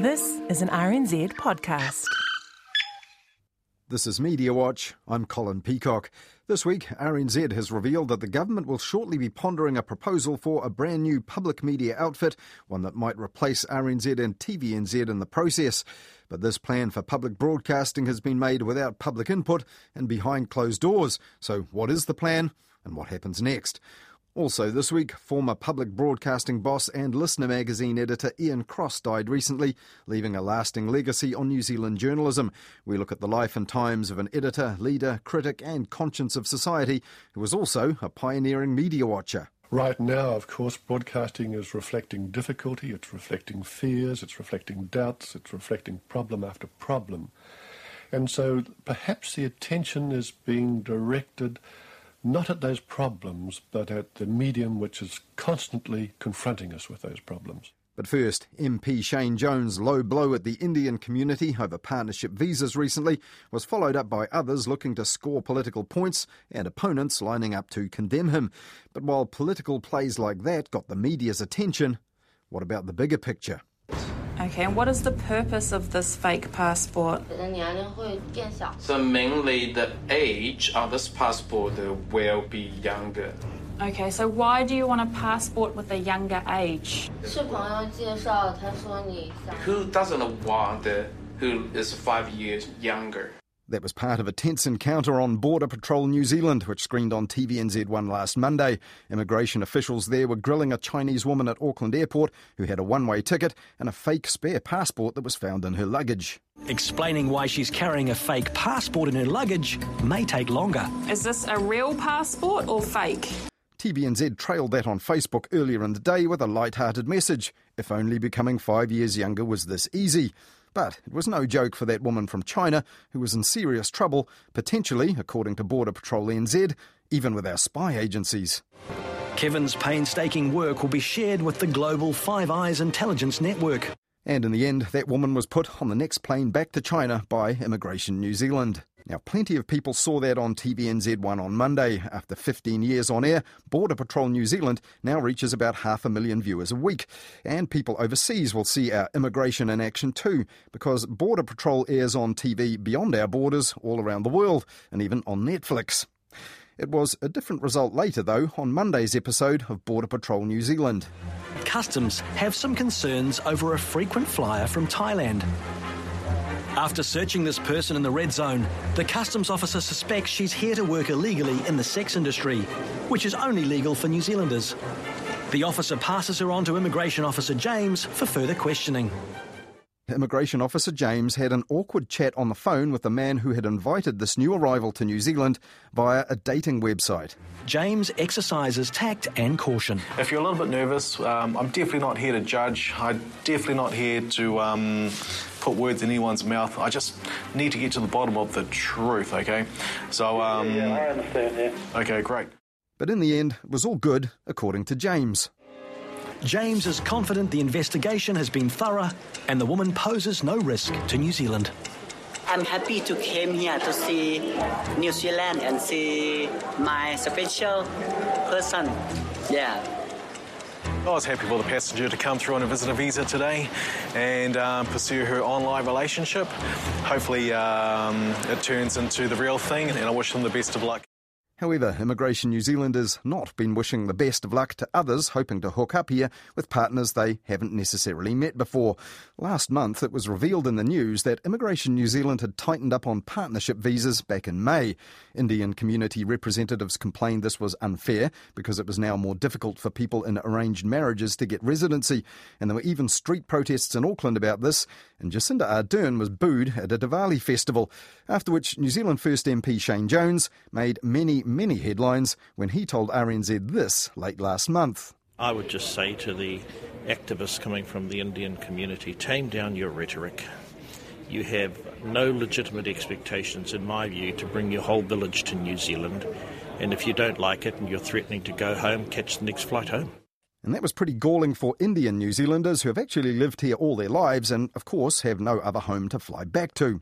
This is an RNZ podcast. This is Media Watch. I'm Colin Peacock. This week, RNZ has revealed that the government will shortly be pondering a proposal for a brand new public media outfit, one that might replace RNZ and TVNZ in the process. But this plan for public broadcasting has been made without public input and behind closed doors. So, what is the plan and what happens next? Also, this week, former public broadcasting boss and Listener magazine editor Ian Cross died recently, leaving a lasting legacy on New Zealand journalism. We look at the life and times of an editor, leader, critic, and conscience of society who was also a pioneering media watcher. Right now, of course, broadcasting is reflecting difficulty, it's reflecting fears, it's reflecting doubts, it's reflecting problem after problem. And so perhaps the attention is being directed not at those problems, but at the medium which is constantly confronting us with those problems. But first, MP Shane Jones' low blow at the Indian community over partnership visas recently was followed up by others looking to score political points and opponents lining up to condemn him. But while political plays like that got the media's attention, what about the bigger picture? Okay, and what is the purpose of this fake passport? So mainly the age of this passport will be younger. Okay, so why do you want a passport with a younger age? Who doesn't want the who is five years younger? That was part of a tense encounter on Border Patrol New Zealand, which screened on TVNZ1 last Monday. Immigration officials there were grilling a Chinese woman at Auckland Airport who had a one way ticket and a fake spare passport that was found in her luggage. Explaining why she's carrying a fake passport in her luggage may take longer. Is this a real passport or fake? TVNZ trailed that on Facebook earlier in the day with a light-hearted message. If only becoming five years younger was this easy. But it was no joke for that woman from China who was in serious trouble, potentially, according to Border Patrol NZ, even with our spy agencies. Kevin's painstaking work will be shared with the global Five Eyes intelligence network. And in the end, that woman was put on the next plane back to China by Immigration New Zealand. Now, plenty of people saw that on TVNZ1 on Monday. After 15 years on air, Border Patrol New Zealand now reaches about half a million viewers a week. And people overseas will see our immigration in action too, because Border Patrol airs on TV beyond our borders all around the world, and even on Netflix. It was a different result later, though, on Monday's episode of Border Patrol New Zealand. Customs have some concerns over a frequent flyer from Thailand. After searching this person in the red zone, the customs officer suspects she's here to work illegally in the sex industry, which is only legal for New Zealanders. The officer passes her on to Immigration Officer James for further questioning. Immigration Officer James had an awkward chat on the phone with the man who had invited this new arrival to New Zealand via a dating website. James exercises tact and caution. If you're a little bit nervous, um, I'm definitely not here to judge. I'm definitely not here to um, put words in anyone's mouth. I just need to get to the bottom of the truth, okay? So, um, yeah, I understand, yeah. Okay, great. But in the end, it was all good, according to James. James is confident the investigation has been thorough and the woman poses no risk to New Zealand. I'm happy to come here to see New Zealand and see my special person. Yeah. I was happy for the passenger to come through on a visitor visa today and um, pursue her online relationship. Hopefully, um, it turns into the real thing, and I wish them the best of luck. However, Immigration New Zealand has not been wishing the best of luck to others hoping to hook up here with partners they haven't necessarily met before. Last month, it was revealed in the news that Immigration New Zealand had tightened up on partnership visas back in May. Indian community representatives complained this was unfair because it was now more difficult for people in arranged marriages to get residency. And there were even street protests in Auckland about this, and Jacinda Ardern was booed at a Diwali festival. After which, New Zealand First MP Shane Jones made many many headlines when he told RNZ this late last month. I would just say to the activists coming from the Indian community tame down your rhetoric. You have no legitimate expectations, in my view, to bring your whole village to New Zealand. And if you don't like it and you're threatening to go home, catch the next flight home. And that was pretty galling for Indian New Zealanders who have actually lived here all their lives and, of course, have no other home to fly back to.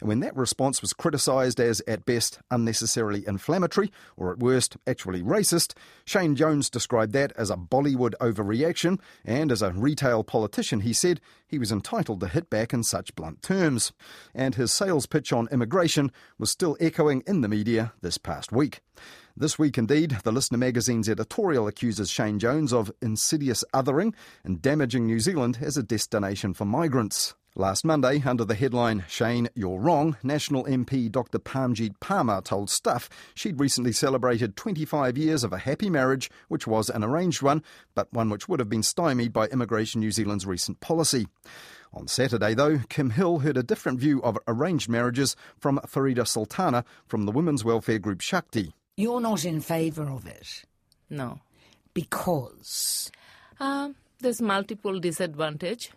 And when that response was criticised as, at best, unnecessarily inflammatory, or at worst, actually racist, Shane Jones described that as a Bollywood overreaction, and as a retail politician, he said he was entitled to hit back in such blunt terms. And his sales pitch on immigration was still echoing in the media this past week. This week, indeed, the Listener magazine's editorial accuses Shane Jones of insidious othering and damaging New Zealand as a destination for migrants. Last Monday, under the headline Shane, You're Wrong, National MP Dr Parmjeet Parmar told Stuff she'd recently celebrated 25 years of a happy marriage, which was an arranged one, but one which would have been stymied by Immigration New Zealand's recent policy. On Saturday, though, Kim Hill heard a different view of arranged marriages from Farida Sultana from the women's welfare group Shakti. You're not in favour of it? No. Because? Um, there's multiple disadvantage.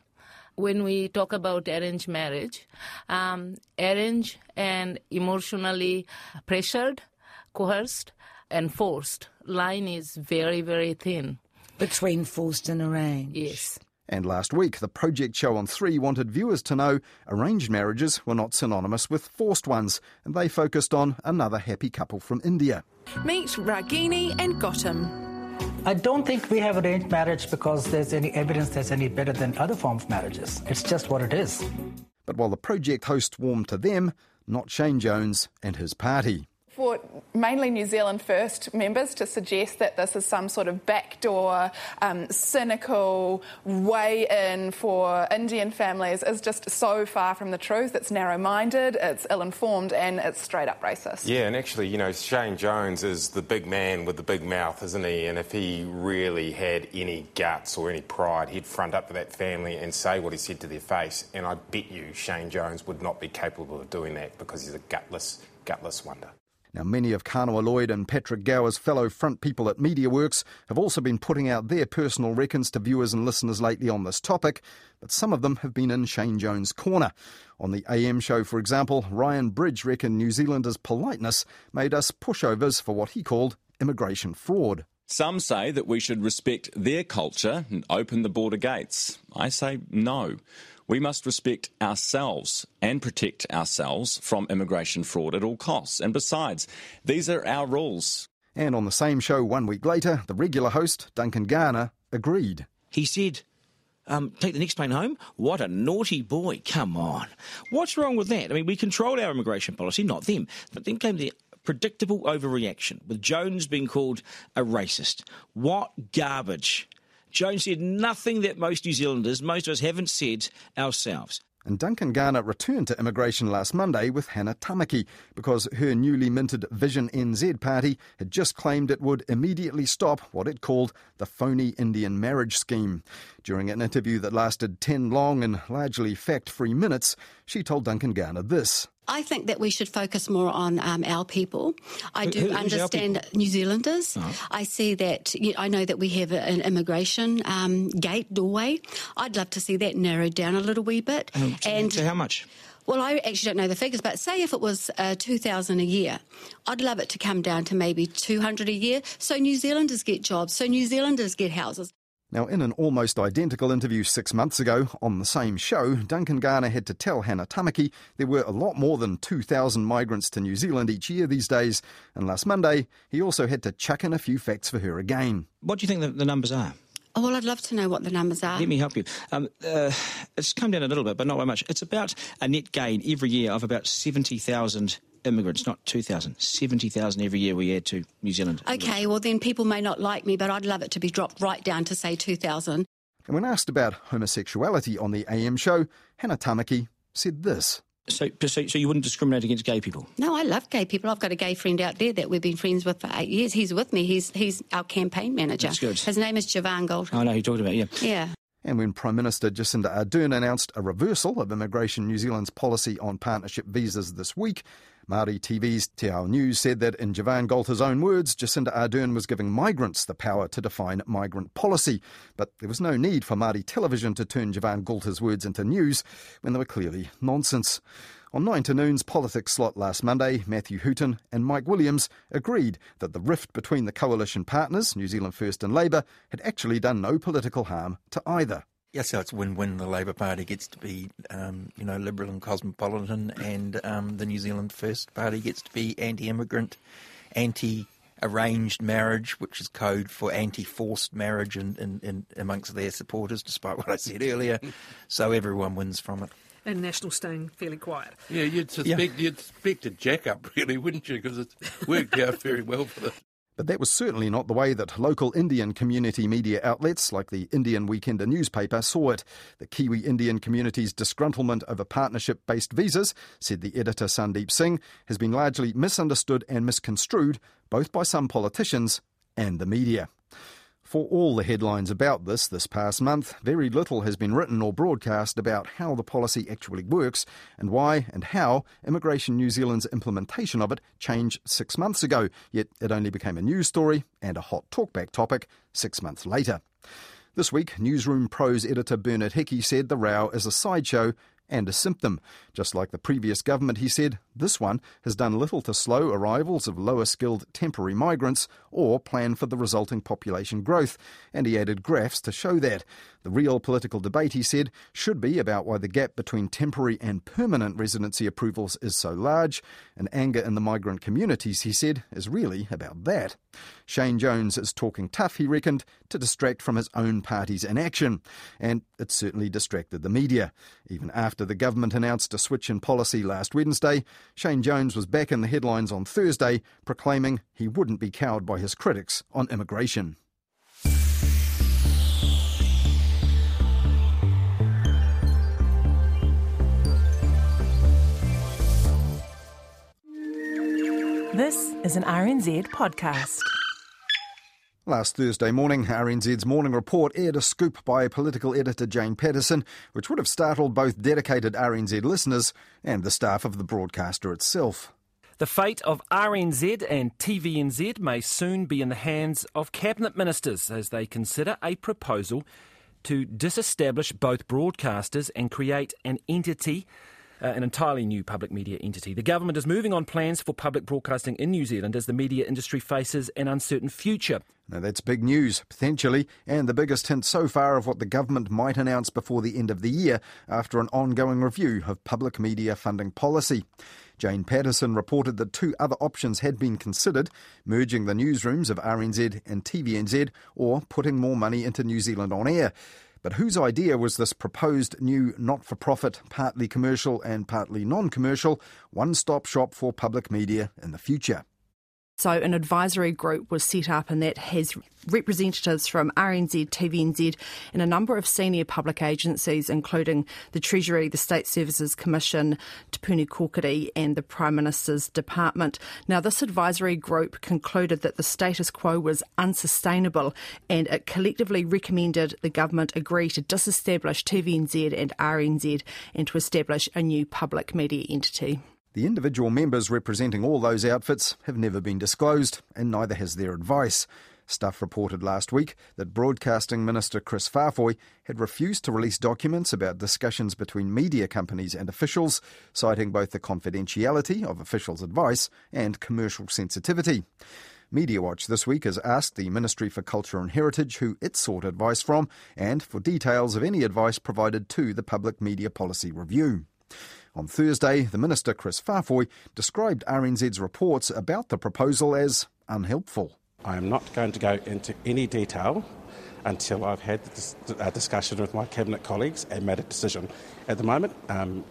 When we talk about arranged marriage, um, arranged and emotionally pressured, coerced, and forced line is very, very thin. Between forced and arranged? Yes. And last week, the project show on 3 wanted viewers to know arranged marriages were not synonymous with forced ones, and they focused on another happy couple from India. Meet Ragini and Gautam. I don't think we have arranged marriage because there's any evidence that's any better than other forms of marriages. It's just what it is. But while the project host warmed to them, not Shane Jones and his party for mainly New Zealand First members to suggest that this is some sort of backdoor, um, cynical way in for Indian families is just so far from the truth. It's narrow minded, it's ill informed, and it's straight up racist. Yeah, and actually, you know, Shane Jones is the big man with the big mouth, isn't he? And if he really had any guts or any pride, he'd front up to that family and say what he said to their face. And I bet you Shane Jones would not be capable of doing that because he's a gutless, gutless wonder. Now, many of Kanoa Lloyd and Patrick Gower's fellow front people at MediaWorks have also been putting out their personal reckons to viewers and listeners lately on this topic, but some of them have been in Shane Jones' corner. On the AM show, for example, Ryan Bridge reckoned New Zealanders' politeness made us pushovers for what he called immigration fraud. Some say that we should respect their culture and open the border gates. I say no. We must respect ourselves and protect ourselves from immigration fraud at all costs. And besides, these are our rules. And on the same show one week later, the regular host, Duncan Garner, agreed. He said, um, take the next plane home? What a naughty boy. Come on. What's wrong with that? I mean, we controlled our immigration policy, not them. But then came the predictable overreaction, with Jones being called a racist. What garbage. Jones said nothing that most New Zealanders, most of us, haven't said ourselves. And Duncan Garner returned to immigration last Monday with Hannah Tamaki because her newly minted Vision NZ party had just claimed it would immediately stop what it called the phony Indian marriage scheme. During an interview that lasted 10 long and largely fact free minutes, she told Duncan Garner this. I think that we should focus more on um, our people. I do Who, understand New Zealanders. Oh. I see that, you know, I know that we have an immigration um, gate, doorway. I'd love to see that narrowed down a little wee bit. Um, and so how much? Well, I actually don't know the figures, but say if it was uh, 2,000 a year, I'd love it to come down to maybe 200 a year so New Zealanders get jobs, so New Zealanders get houses. Now, in an almost identical interview six months ago on the same show, Duncan Garner had to tell Hannah Tamaki there were a lot more than 2,000 migrants to New Zealand each year these days, and last Monday he also had to chuck in a few facts for her again. What do you think the, the numbers are? Oh, well, I'd love to know what the numbers are. Let me help you. Um, uh, it's come down a little bit, but not by much. It's about a net gain every year of about 70,000 immigrants, not 2,000, 70,000 every year we add to New Zealand. Okay, well then people may not like me, but I'd love it to be dropped right down to say 2,000. And when asked about homosexuality on the AM show, Hannah Tamaki said this. So, so, so you wouldn't discriminate against gay people? No, I love gay people. I've got a gay friend out there that we've been friends with for eight years. He's with me. He's he's our campaign manager. That's good. His name is Jevan Goulter. I know who you talked about. Yeah. Yeah. And when Prime Minister Jacinda Ardern announced a reversal of Immigration New Zealand's policy on partnership visas this week, Māori TV's Te Ao News said that, in Jevan Goulter's own words, Jacinda Ardern was giving migrants the power to define migrant policy. But there was no need for Māori television to turn Jevan Goulter's words into news when they were clearly nonsense. On 9 to Noon's politics slot last Monday, Matthew Hooton and Mike Williams agreed that the rift between the coalition partners, New Zealand First and Labour, had actually done no political harm to either. Yes, so it's win-win. The Labor Party gets to be, um, you know, liberal and cosmopolitan, and um, the New Zealand First Party gets to be anti-immigrant, anti-arranged marriage, which is code for anti-forced marriage, in, in, in amongst their supporters, despite what I said earlier. so everyone wins from it. And National staying fairly quiet. Yeah, you'd suspect yeah. you'd expect a jack up, really, wouldn't you? Because it's worked out very well for them. But that was certainly not the way that local Indian community media outlets like the Indian Weekender newspaper saw it. The Kiwi Indian community's disgruntlement over partnership based visas, said the editor Sandeep Singh, has been largely misunderstood and misconstrued, both by some politicians and the media. For all the headlines about this this past month, very little has been written or broadcast about how the policy actually works and why and how Immigration New Zealand's implementation of it changed six months ago, yet it only became a news story and a hot talkback topic six months later. This week, Newsroom Pros editor Bernard Hickey said the row is a sideshow and a symptom. Just like the previous government, he said, this one has done little to slow arrivals of lower skilled temporary migrants or plan for the resulting population growth, and he added graphs to show that. The real political debate, he said, should be about why the gap between temporary and permanent residency approvals is so large, and anger in the migrant communities, he said, is really about that. Shane Jones is talking tough, he reckoned, to distract from his own party's inaction, and it certainly distracted the media. Even after the government announced a switch in policy last Wednesday, Shane Jones was back in the headlines on Thursday, proclaiming he wouldn't be cowed by his critics on immigration. This is an RNZ podcast. Last Thursday morning, RNZ's morning report aired a scoop by political editor Jane Patterson, which would have startled both dedicated RNZ listeners and the staff of the broadcaster itself. The fate of RNZ and TVNZ may soon be in the hands of cabinet ministers as they consider a proposal to disestablish both broadcasters and create an entity uh, an entirely new public media entity. The government is moving on plans for public broadcasting in New Zealand as the media industry faces an uncertain future. Now, that's big news, potentially, and the biggest hint so far of what the government might announce before the end of the year after an ongoing review of public media funding policy. Jane Patterson reported that two other options had been considered merging the newsrooms of RNZ and TVNZ or putting more money into New Zealand on air. But whose idea was this proposed new not for profit, partly commercial and partly non commercial, one stop shop for public media in the future? So, an advisory group was set up, and that has representatives from RNZ, TVNZ, and a number of senior public agencies, including the Treasury, the State Services Commission, Te Kōkiri, and the Prime Minister's Department. Now, this advisory group concluded that the status quo was unsustainable, and it collectively recommended the government agree to disestablish TVNZ and RNZ and to establish a new public media entity. The individual members representing all those outfits have never been disclosed, and neither has their advice. Stuff reported last week that Broadcasting Minister Chris Faafoi had refused to release documents about discussions between media companies and officials, citing both the confidentiality of officials' advice and commercial sensitivity. Media Watch this week has asked the Ministry for Culture and Heritage who it sought advice from and for details of any advice provided to the Public Media Policy Review. On Thursday, the Minister, Chris Faafoi, described RNZ's reports about the proposal as unhelpful. I am not going to go into any detail until I've had a discussion with my cabinet colleagues and made a decision. At the moment, um,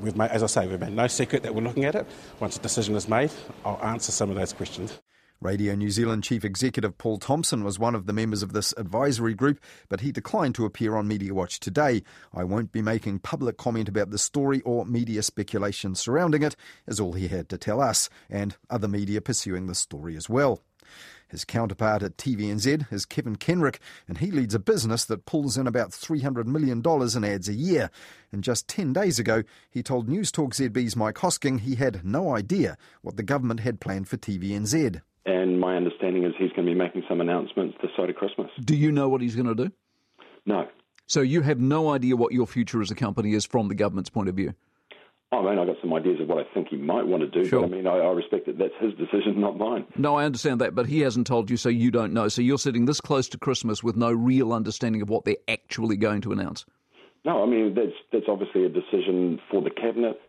we've made, as I say, we've made no secret that we're looking at it. Once a decision is made, I'll answer some of those questions. Radio New Zealand Chief Executive Paul Thompson was one of the members of this advisory group, but he declined to appear on Media Watch today. I won't be making public comment about the story or media speculation surrounding it, is all he had to tell us, and other media pursuing the story as well. His counterpart at TVNZ is Kevin Kenrick, and he leads a business that pulls in about $300 million in ads a year. And just 10 days ago, he told News Talk ZB's Mike Hosking he had no idea what the government had planned for TVNZ and my understanding is he's going to be making some announcements this side of Christmas. Do you know what he's going to do? No. So you have no idea what your future as a company is from the government's point of view? Oh, I mean, I've got some ideas of what I think he might want to do, Sure. but I mean, I, I respect that that's his decision, not mine. No, I understand that, but he hasn't told you, so you don't know. So you're sitting this close to Christmas with no real understanding of what they're actually going to announce. No, I mean, that's, that's obviously a decision for the Cabinet.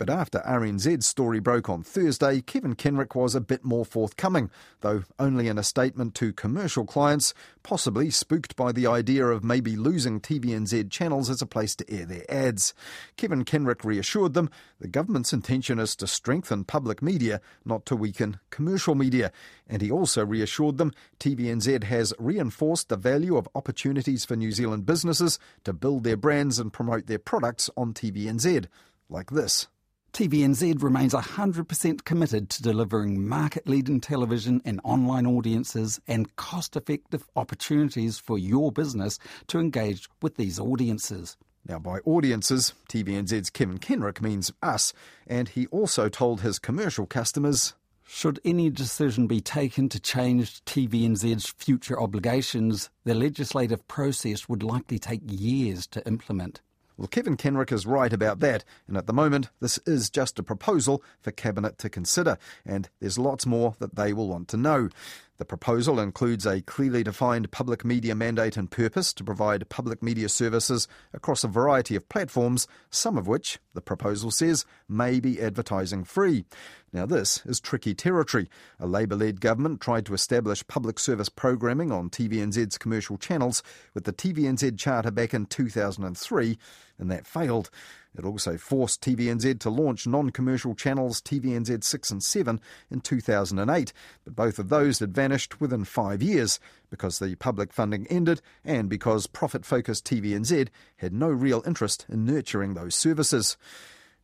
But after RNZ's story broke on Thursday, Kevin Kenrick was a bit more forthcoming, though only in a statement to commercial clients, possibly spooked by the idea of maybe losing TVNZ channels as a place to air their ads. Kevin Kenrick reassured them the government's intention is to strengthen public media, not to weaken commercial media. And he also reassured them TVNZ has reinforced the value of opportunities for New Zealand businesses to build their brands and promote their products on TVNZ, like this. TVNZ remains 100% committed to delivering market leading television and online audiences and cost effective opportunities for your business to engage with these audiences. Now, by audiences, TVNZ's Kevin Kenrick means us, and he also told his commercial customers Should any decision be taken to change TVNZ's future obligations, the legislative process would likely take years to implement. Well, Kevin Kenrick is right about that, and at the moment, this is just a proposal for Cabinet to consider, and there's lots more that they will want to know. The proposal includes a clearly defined public media mandate and purpose to provide public media services across a variety of platforms, some of which, the proposal says, may be advertising free. Now, this is tricky territory. A Labour led government tried to establish public service programming on TVNZ's commercial channels with the TVNZ Charter back in 2003, and that failed. It also forced TVNZ to launch non commercial channels TVNZ 6 and 7 in 2008, but both of those had vanished within five years because the public funding ended and because profit focused TVNZ had no real interest in nurturing those services.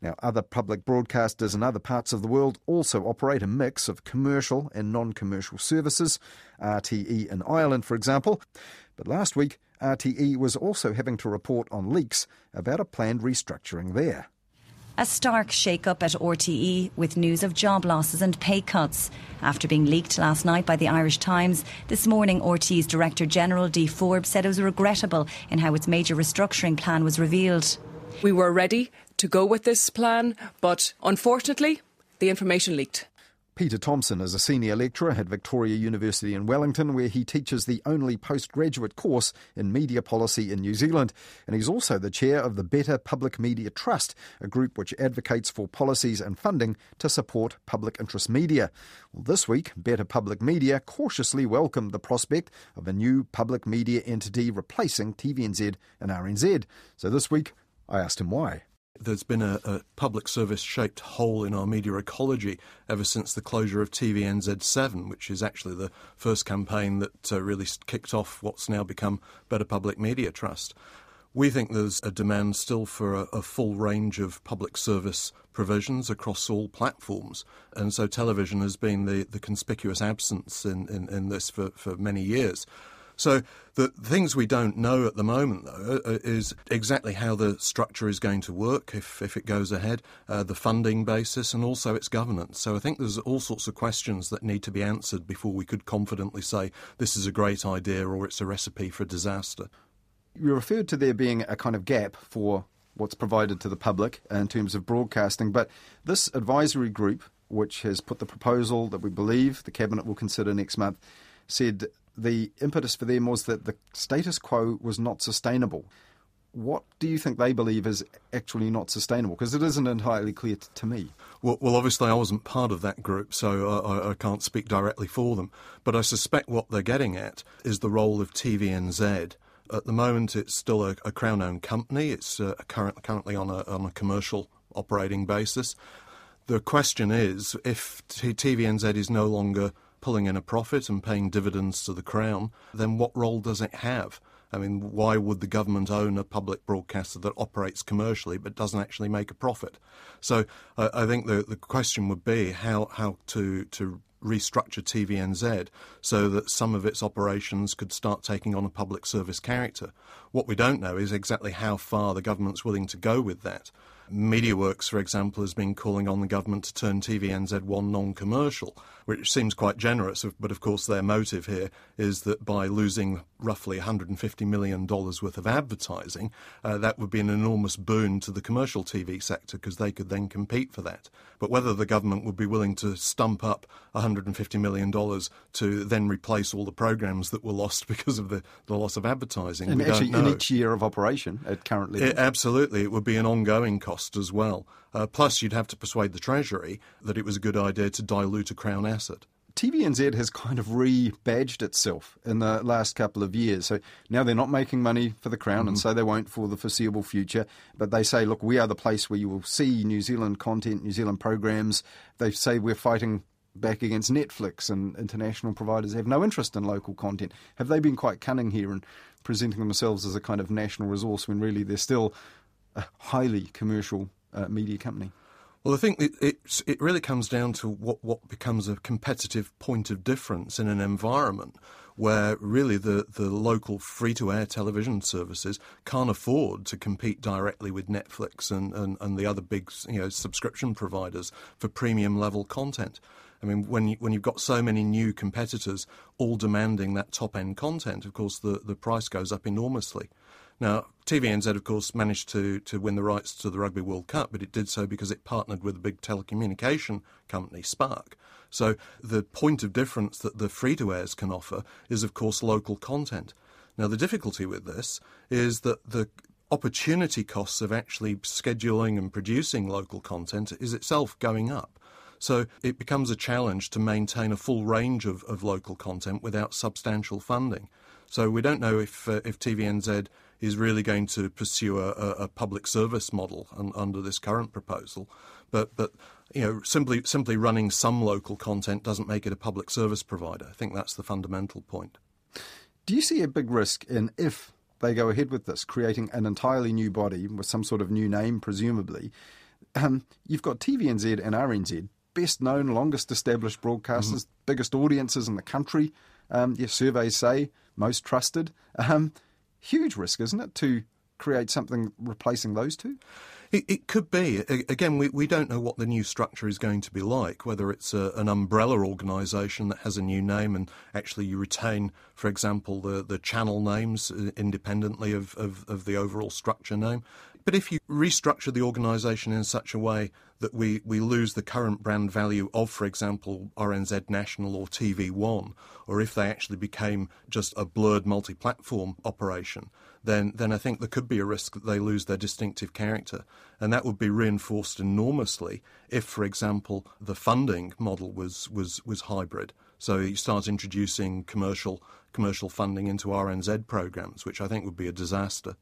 Now, other public broadcasters in other parts of the world also operate a mix of commercial and non commercial services, RTE in Ireland, for example. But last week, RTE was also having to report on leaks about a planned restructuring there. A stark shake-up at RTE with news of job losses and pay cuts. After being leaked last night by the Irish Times, this morning RTE's Director General Dee Forbes said it was regrettable in how its major restructuring plan was revealed. We were ready to go with this plan, but unfortunately, the information leaked. Peter Thompson is a senior lecturer at Victoria University in Wellington, where he teaches the only postgraduate course in media policy in New Zealand. And he's also the chair of the Better Public Media Trust, a group which advocates for policies and funding to support public interest media. Well, this week, Better Public Media cautiously welcomed the prospect of a new public media entity replacing TVNZ and RNZ. So this week, I asked him why. There's been a, a public service shaped hole in our media ecology ever since the closure of TVNZ7, which is actually the first campaign that uh, really kicked off what's now become Better Public Media Trust. We think there's a demand still for a, a, full range of public service provisions across all platforms. And so television has been the, the conspicuous absence in, in, in this for, for many years. So the things we don't know at the moment, though, uh, is exactly how the structure is going to work if, if it goes ahead, uh, the funding basis, and also its governance. So I think there's all sorts of questions that need to be answered before we could confidently say this is a great idea or it's a recipe for disaster. You referred to there being a kind of gap for what's provided to the public in terms of broadcasting, but this advisory group, which has put the proposal that we believe the Cabinet will consider next month, said the impetus for them was that the status quo was not sustainable. What do you think they believe is actually not sustainable? Because it isn't entirely clear t- to me. Well, well, obviously, I wasn't part of that group, so I, I can't speak directly for them. But I suspect what they're getting at is the role of TVNZ. At the moment, it's still a, a Crown owned company, it's uh, current, currently on a, on a commercial operating basis. The question is if TVNZ is no longer pulling in a profit and paying dividends to the Crown, then what role does it have? I mean, why would the government own a public broadcaster that operates commercially but doesn't actually make a profit? So uh, I think the, the question would be how, how to, to restructure TVNZ so that some of its operations could start taking on a public service character. What we don't know is exactly how far the government's willing to go with that. MediaWorks, for example, has been calling on the government to turn TVNZ1 non-commercial, which seems quite generous, but of course their motive here is that by losing roughly $150 million worth of advertising, uh, that would be an enormous boon to the commercial TV sector because they could then compete for that. But whether the government would be willing to stump up $150 million to then replace all the programs that were lost because of the, the loss of advertising, and we actually, don't know. in each year of operation, it currently It, absolutely, it would be an ongoing cost as well. Uh, plus, you'd have to persuade the Treasury that it was a good idea to dilute a Crown asset. TVNZ has kind of rebadged itself in the last couple of years. So now they're not making money for the Crown, mm-hmm. and so they won't for the foreseeable future. But they say, look, we are the place where you will see New Zealand content, New Zealand programs. They say we're fighting back against Netflix, and international providers have no interest in local content. Have they been quite cunning here in presenting themselves as a kind of national resource when really they're still a highly commercial uh, media company? Well, I think it, it, really comes down to what, what becomes a competitive point of difference in an environment where really the, the local free to air television services can't afford to compete directly with Netflix and, and, and the other big you know, subscription providers for premium level content. I mean, when you, when you've got so many new competitors all demanding that top end content, of course the, the price goes up enormously. Now, TVNZ, of course, managed to, to win the rights to the Rugby World Cup, but it did so because it partnered with a big telecommunication company, Spark. So the point of difference that the free to airs can offer is, of course, local content. Now, the difficulty with this is that the opportunity costs of actually scheduling and producing local content is itself going up. So it becomes a challenge to maintain a full range of, of local content without substantial funding. So we don't know if uh, if TVNZ is really going to pursue a, a public service model un, under this current proposal. But, but you know, simply, simply running some local content doesn't make it a public service provider. I think that's the fundamental point. Do you see a big risk in if they go ahead with this, creating an entirely new body with some sort of new name, presumably? Um, you've got TVNZ and RNZ, best known, longest established broadcasters, mm-hmm. biggest audiences in the country. Um, your surveys say most trusted. Um, huge risk, isn't it, to create something replacing those two? It, it, could be. Again, we, we don't know what the new structure is going to be like, whether it's a, an umbrella organisation that has a new name and actually you retain, for example, the, the channel names uh, independently of, of, of the overall structure name. But if you restructure the organisation in such a way that we, we lose the current brand value of, for example, RNZ National or TV1, or if they actually became just a blurred multi platform operation, then, then I think there could be a risk that they lose their distinctive character. And that would be reinforced enormously if, for example, the funding model was, was, was hybrid. So you start introducing commercial, commercial funding into RNZ programs, which I think would be a disaster.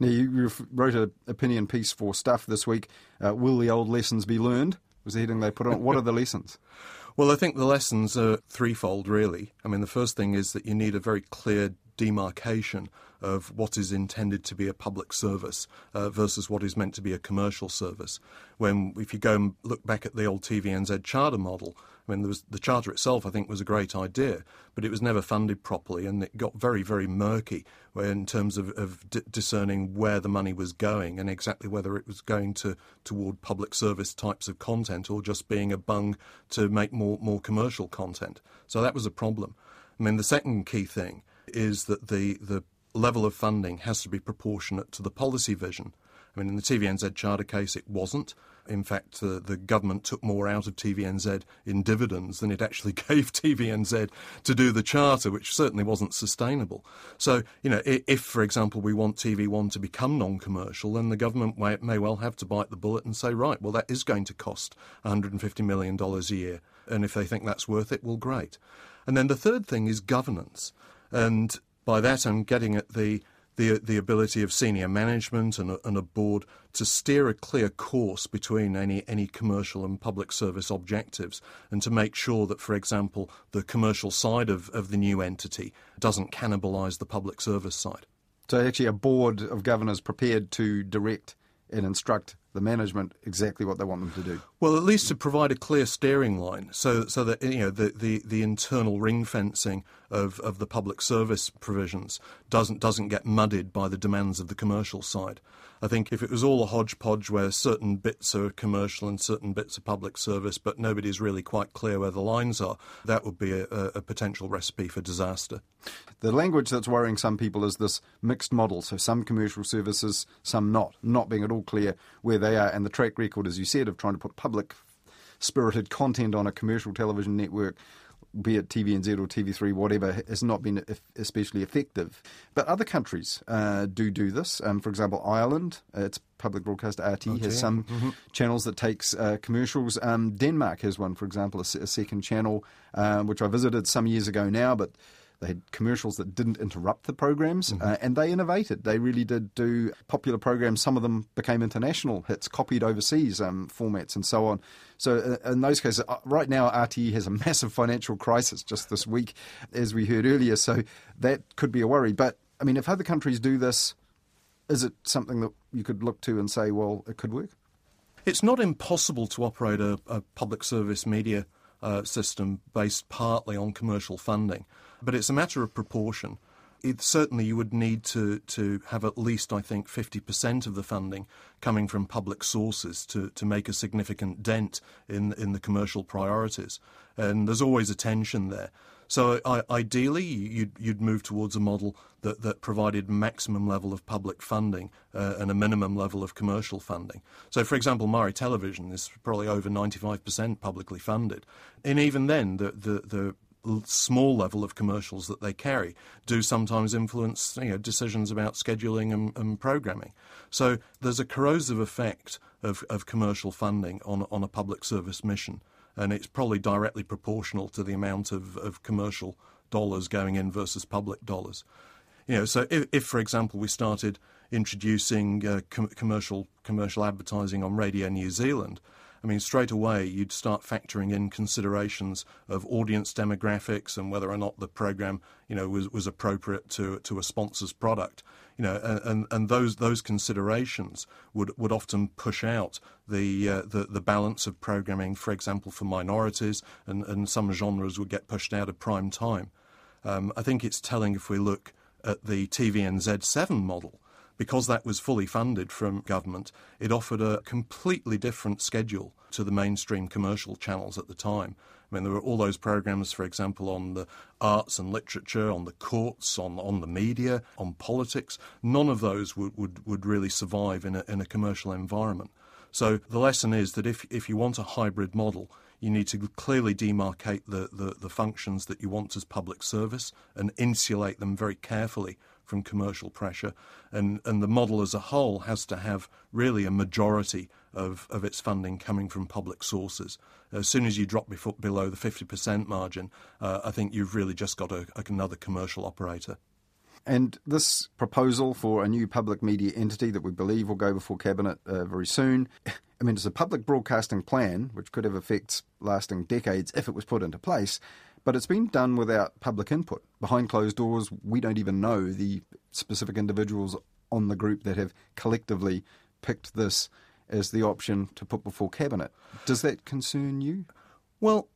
Now, you wrote an opinion piece for Stuff this week. Uh, will the old lessons be learned? Was the heading they put on. What are the lessons? Well, I think the lessons are threefold, really. I mean, the first thing is that you need a very clear demarcation of what is intended to be a public service uh, versus what is meant to be a commercial service. When, if you go and look back at the old TVNZ charter model, I mean, was, the charter itself, I think, was a great idea, but it was never funded properly, and it got very, very murky in terms of, of d- discerning where the money was going and exactly whether it was going to toward public service types of content or just being a bung to make more more commercial content. So that was a problem. I mean, the second key thing is that the the level of funding has to be proportionate to the policy vision. I mean, in the TVNZ charter case, it wasn't. In fact, uh, the government took more out of TVNZ in dividends than it actually gave TVNZ to do the charter, which certainly wasn't sustainable. So, you know, if, for example, we want TV1 to become non commercial, then the government may, may well have to bite the bullet and say, right, well, that is going to cost $150 million a year. And if they think that's worth it, well, great. And then the third thing is governance. And by that, I'm getting at the the the ability of senior management and a, and a board to steer a clear course between any any commercial and public service objectives, and to make sure that, for example, the commercial side of, of the new entity doesn't cannibalise the public service side. So, actually, a board of governors prepared to direct and instruct the management exactly what they want them to do. Well, at least to provide a clear steering line, so so that you know the, the, the internal ring fencing of, of the public service provisions doesn't doesn't get muddied by the demands of the commercial side. I think if it was all a hodgepodge where certain bits are commercial and certain bits are public service, but nobody's really quite clear where the lines are, that would be a, a potential recipe for disaster. The language that's worrying some people is this mixed model. So some commercial services, some not, not being at all clear where they are. And the track record, as you said, of trying to put public spirited content on a commercial television network be it TVNZ or TV3, whatever, has not been especially effective. But other countries uh, do do this. Um, for example, Ireland, uh, its public broadcaster RT, okay. has some mm-hmm. channels that takes uh, commercials. Um, Denmark has one, for example, a, a second channel, uh, which I visited some years ago now, but they had commercials that didn't interrupt the programs, mm-hmm. uh, and they innovated. They really did do popular programs. Some of them became international hits, copied overseas um, formats, and so on. So, uh, in those cases, uh, right now, RTE has a massive financial crisis just this week, as we heard earlier. So, that could be a worry. But, I mean, if other countries do this, is it something that you could look to and say, well, it could work? It's not impossible to operate a, a public service media uh, system based partly on commercial funding. But it's a matter of proportion. It, certainly, you would need to, to have at least, I think, 50% of the funding coming from public sources to, to make a significant dent in, in the commercial priorities. And there's always a tension there. So I, ideally, you'd, you'd move towards a model that, that provided maximum level of public funding uh, and a minimum level of commercial funding. So, for example, Māori Television is probably over 95% publicly funded. And even then, the, the, the small level of commercials that they carry do sometimes influence you know, decisions about scheduling and, and programming. So there's a corrosive effect of, of commercial funding on, on a public service mission, and it's probably directly proportional to the amount of, of commercial dollars going in versus public dollars. You know, so if, if for example, we started introducing uh, com- commercial commercial advertising on Radio New Zealand, I mean, straight away you'd start factoring in considerations of audience demographics and whether or not the program, you know, was, was appropriate to to a sponsor's product. You know, and, and those those considerations would, would often push out the, uh, the the balance of programming, for example, for minorities, and, and some genres would get pushed out of prime time. Um, I think it's telling if we look at the TVNZ7 model because that was fully funded from government, it offered a completely different schedule to the mainstream commercial channels at the time. I mean, there were all those programs, for example, on the arts and literature, on the courts, on, on the media, on politics. None of those would, would, would really survive in a, in a commercial environment. So the lesson is that if, if you want a hybrid model, you need to clearly demarcate the, the, the functions that you want as public service and insulate them very carefully from commercial pressure, and, and the model as a whole has to have really a majority of, of its funding coming from public sources. As soon as you drop below the 50% margin, uh, I think you've really just got a, another commercial operator. And this proposal for a new public media entity that we believe will go before Cabinet uh, very soon, I mean, it's a public broadcasting plan which could have effects lasting decades if it was put into place. But it's been done without public input. Behind closed doors, we don't even know the specific individuals on the group that have collectively picked this as the option to put before cabinet. Does that concern you? Well,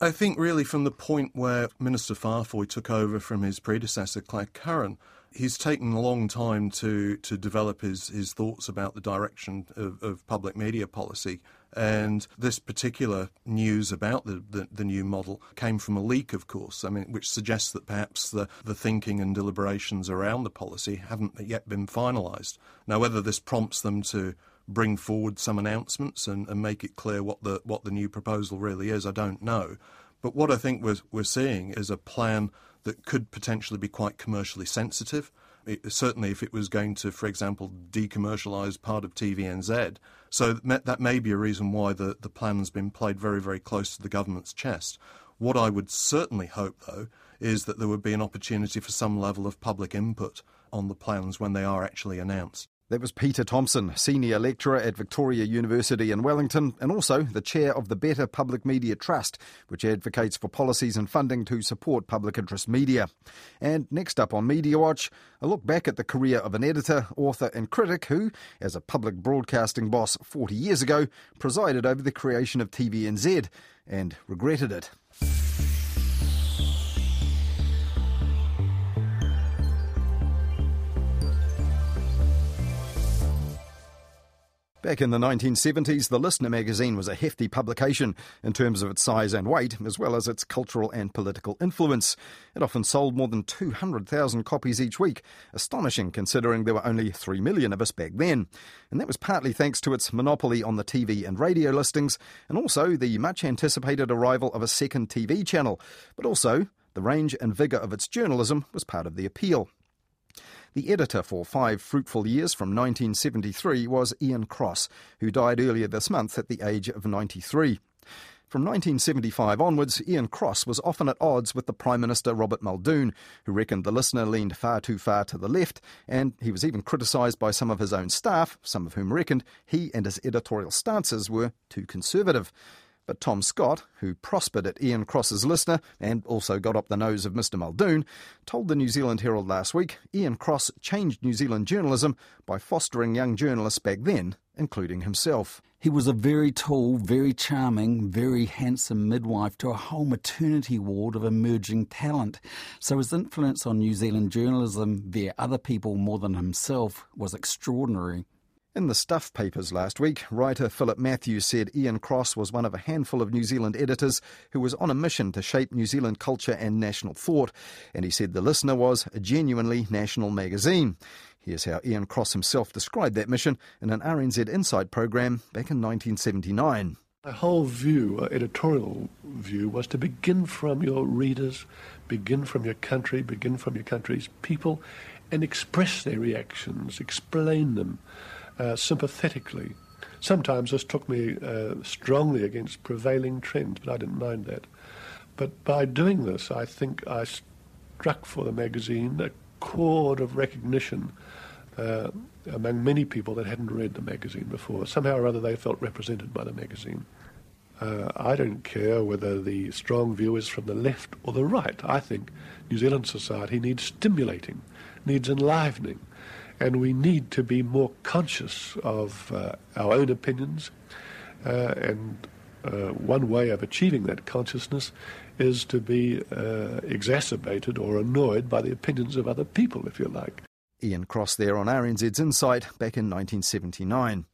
I think really from the point where Minister Faafoi took over from his predecessor, Claire Curran, he's taken a long time to, to develop his, his thoughts about the direction of, of public media policy. And this particular news about the, the, the, new model came from a leak, of course, I mean, which suggests that perhaps the, the thinking and deliberations around the policy haven't yet been finalised. Now, whether this prompts them to bring forward some announcements and, and make it clear what the, what the new proposal really is, I don't know. But what I think we're, we're seeing is a plan that could potentially be quite commercially sensitive. It, certainly, if it was going to, for example, decommercialise part of TVNZ. So that may be a reason why the, the plan's been played very, very close to the government's chest. What I would certainly hope, though, is that there would be an opportunity for some level of public input on the plans when they are actually announced. That was Peter Thompson, Senior Lecturer at Victoria University in Wellington, and also the Chair of the Better Public Media Trust, which advocates for policies and funding to support public interest media. And next up on Media Watch, a look back at the career of an editor, author, and critic who, as a public broadcasting boss 40 years ago, presided over the creation of TVNZ and regretted it. Back in the 1970s, the Listener magazine was a hefty publication in terms of its size and weight, as well as its cultural and political influence. It often sold more than 200,000 copies each week, astonishing considering there were only 3 million of us back then. And that was partly thanks to its monopoly on the TV and radio listings, and also the much anticipated arrival of a second TV channel. But also, the range and vigour of its journalism was part of the appeal. The editor for five fruitful years from 1973 was Ian Cross, who died earlier this month at the age of 93. From 1975 onwards, Ian Cross was often at odds with the Prime Minister Robert Muldoon, who reckoned the listener leaned far too far to the left, and he was even criticised by some of his own staff, some of whom reckoned he and his editorial stances were too conservative. But Tom Scott, who prospered at Ian Cross's listener and also got up the nose of Mr Muldoon, told the New Zealand Herald last week Ian Cross changed New Zealand journalism by fostering young journalists back then, including himself. He was a very tall, very charming, very handsome midwife to a whole maternity ward of emerging talent. So his influence on New Zealand journalism via other people more than himself was extraordinary. In the Stuff papers last week, writer Philip Matthews said Ian Cross was one of a handful of New Zealand editors who was on a mission to shape New Zealand culture and national thought, and he said The Listener was a genuinely national magazine. Here's how Ian Cross himself described that mission in an RNZ Insight program back in 1979. My whole view, uh, editorial view, was to begin from your readers, begin from your country, begin from your country's people, and express their reactions, explain them uh, sympathetically. Sometimes this took me uh, strongly against prevailing trends, but I didn't mind that. But by doing this, I think I struck for the magazine a chord of recognition uh, among many people that hadn't read the magazine before. Somehow or other, they felt represented by the magazine. Uh, I don't care whether the strong view is from the left or the right. I think New Zealand society needs stimulating, needs enlivening, and we need to be more conscious of uh, our own opinions. Uh, and uh, one way of achieving that consciousness is to be uh, exacerbated or annoyed by the opinions of other people, if you like. Ian Cross there on RNZ's Insight back in 1979.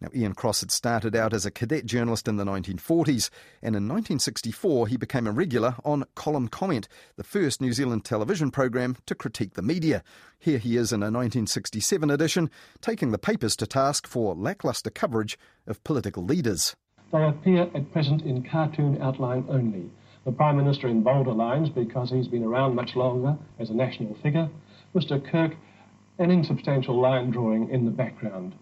Now, Ian Cross had started out as a cadet journalist in the 1940s, and in 1964 he became a regular on Column Comment, the first New Zealand television program to critique the media. Here he is in a 1967 edition, taking the papers to task for lacklustre coverage of political leaders. They appear at present in cartoon outline only. The Prime Minister in bolder lines because he's been around much longer as a national figure. Mr Kirk, an insubstantial line drawing in the background.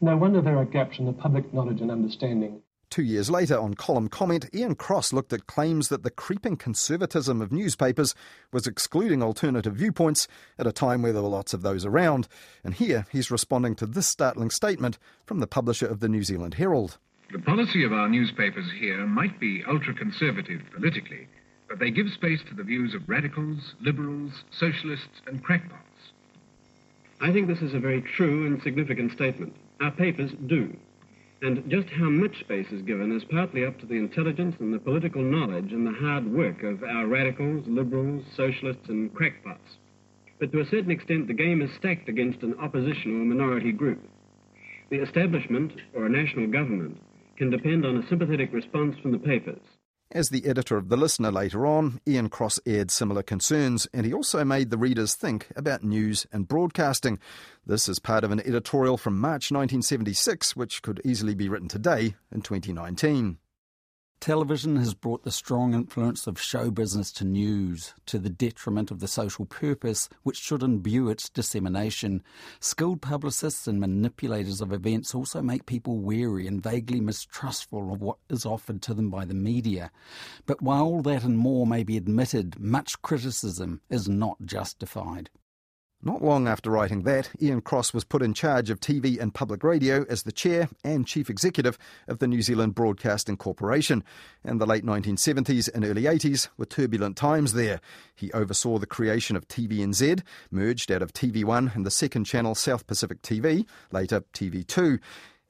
No wonder there are gaps in the public knowledge and understanding. Two years later, on column comment, Ian Cross looked at claims that the creeping conservatism of newspapers was excluding alternative viewpoints at a time where there were lots of those around. And here he's responding to this startling statement from the publisher of the New Zealand Herald. The policy of our newspapers here might be ultra conservative politically, but they give space to the views of radicals, liberals, socialists, and crackpots. I think this is a very true and significant statement. Our papers do. And just how much space is given is partly up to the intelligence and the political knowledge and the hard work of our radicals, liberals, socialists, and crackpots. But to a certain extent, the game is stacked against an opposition or minority group. The establishment or a national government can depend on a sympathetic response from the papers. As the editor of The Listener later on, Ian Cross aired similar concerns, and he also made the readers think about news and broadcasting. This is part of an editorial from March 1976, which could easily be written today in 2019. Television has brought the strong influence of show business to news, to the detriment of the social purpose which should imbue its dissemination. Skilled publicists and manipulators of events also make people wary and vaguely mistrustful of what is offered to them by the media. But while all that and more may be admitted, much criticism is not justified. Not long after writing that, Ian Cross was put in charge of TV and public radio as the chair and chief executive of the New Zealand Broadcasting Corporation. And the late 1970s and early 80s were turbulent times there. He oversaw the creation of TVNZ, merged out of TV1 and the second channel South Pacific TV, later TV2.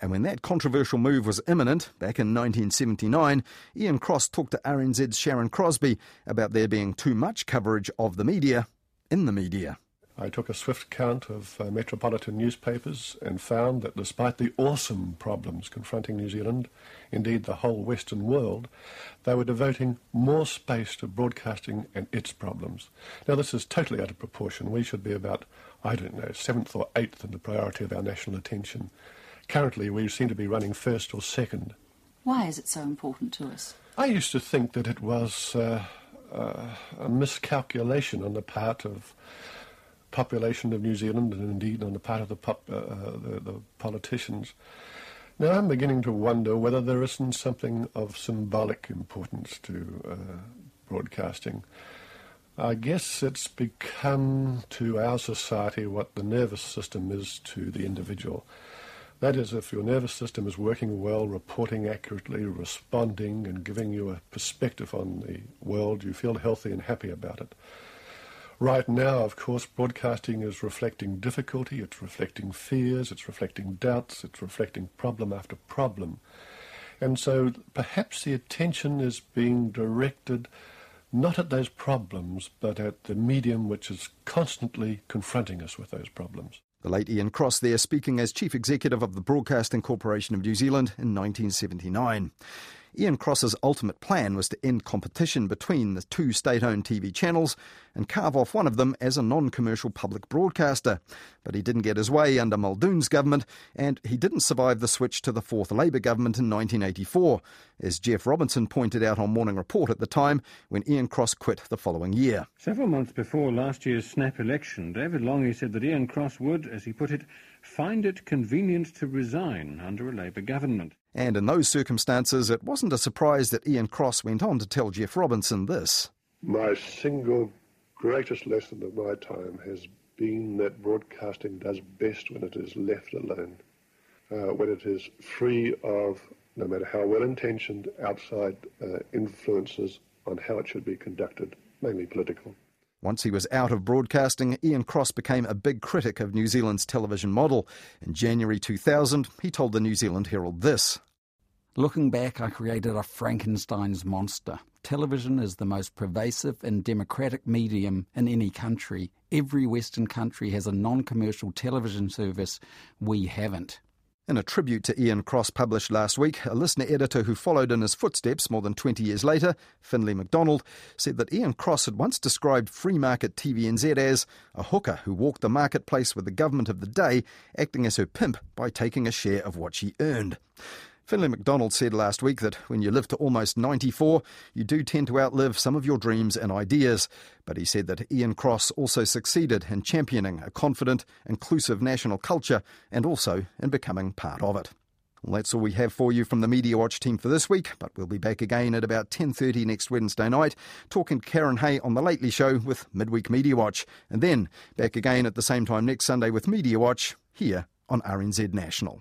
And when that controversial move was imminent, back in 1979, Ian Cross talked to RNZ's Sharon Crosbie about there being too much coverage of the media in the media. I took a swift count of uh, metropolitan newspapers and found that despite the awesome problems confronting New Zealand, indeed the whole Western world, they were devoting more space to broadcasting and its problems. Now, this is totally out of proportion. We should be about, I don't know, seventh or eighth in the priority of our national attention. Currently, we seem to be running first or second. Why is it so important to us? I used to think that it was uh, uh, a miscalculation on the part of population of New Zealand and indeed on the part of the, pop, uh, uh, the, the, politicians. Now I'm beginning to wonder whether there isn't something of symbolic importance to uh, broadcasting. I guess it's become to our society what the nervous system is to the individual. That is, if your nervous system is working well, reporting accurately, responding, and giving you a perspective on the world, you feel healthy and happy about it. Right now, of course, broadcasting is reflecting difficulty, it's reflecting fears, it's reflecting doubts, it's reflecting problem after problem. And so perhaps the attention is being directed not at those problems, but at the medium which is constantly confronting us with those problems. The late Ian Cross there speaking as Chief Executive of the Broadcasting Corporation of New Zealand in 1979. Ian Cross's ultimate plan was to end competition between the two state owned TV channels and carve off one of them as a non commercial public broadcaster. But he didn't get his way under Muldoon's government, and he didn't survive the switch to the fourth Labour government in 1984, as Geoff Robinson pointed out on Morning Report at the time when Ian Cross quit the following year. Several months before last year's snap election, David Lange said that Ian Cross would, as he put it, find it convenient to resign under a Labour government. And in those circumstances, it wasn't a surprise that Ian Cross went on to tell Geoff Robinson this. My single greatest lesson of my time has been that broadcasting does best when it is left alone, uh, when it is free of, no matter how well intentioned, outside uh, influences on how it should be conducted, mainly political. Once he was out of broadcasting, Ian Cross became a big critic of New Zealand's television model. In January 2000, he told the New Zealand Herald this Looking back, I created a Frankenstein's monster. Television is the most pervasive and democratic medium in any country. Every Western country has a non commercial television service. We haven't. In a tribute to Ian Cross published last week, a listener editor who followed in his footsteps more than 20 years later, Finlay Macdonald, said that Ian Cross had once described free market TVNZ as a hooker who walked the marketplace with the government of the day, acting as her pimp by taking a share of what she earned. Finlay Macdonald said last week that when you live to almost 94, you do tend to outlive some of your dreams and ideas. But he said that Ian Cross also succeeded in championing a confident, inclusive national culture and also in becoming part of it. Well, that's all we have for you from the Mediawatch team for this week, but we'll be back again at about 10.30 next Wednesday night, talking to Karyn Hay on The Lately Show with Midweek Mediawatch, and then back again at the same time next Sunday with Mediawatch here on RNZ National.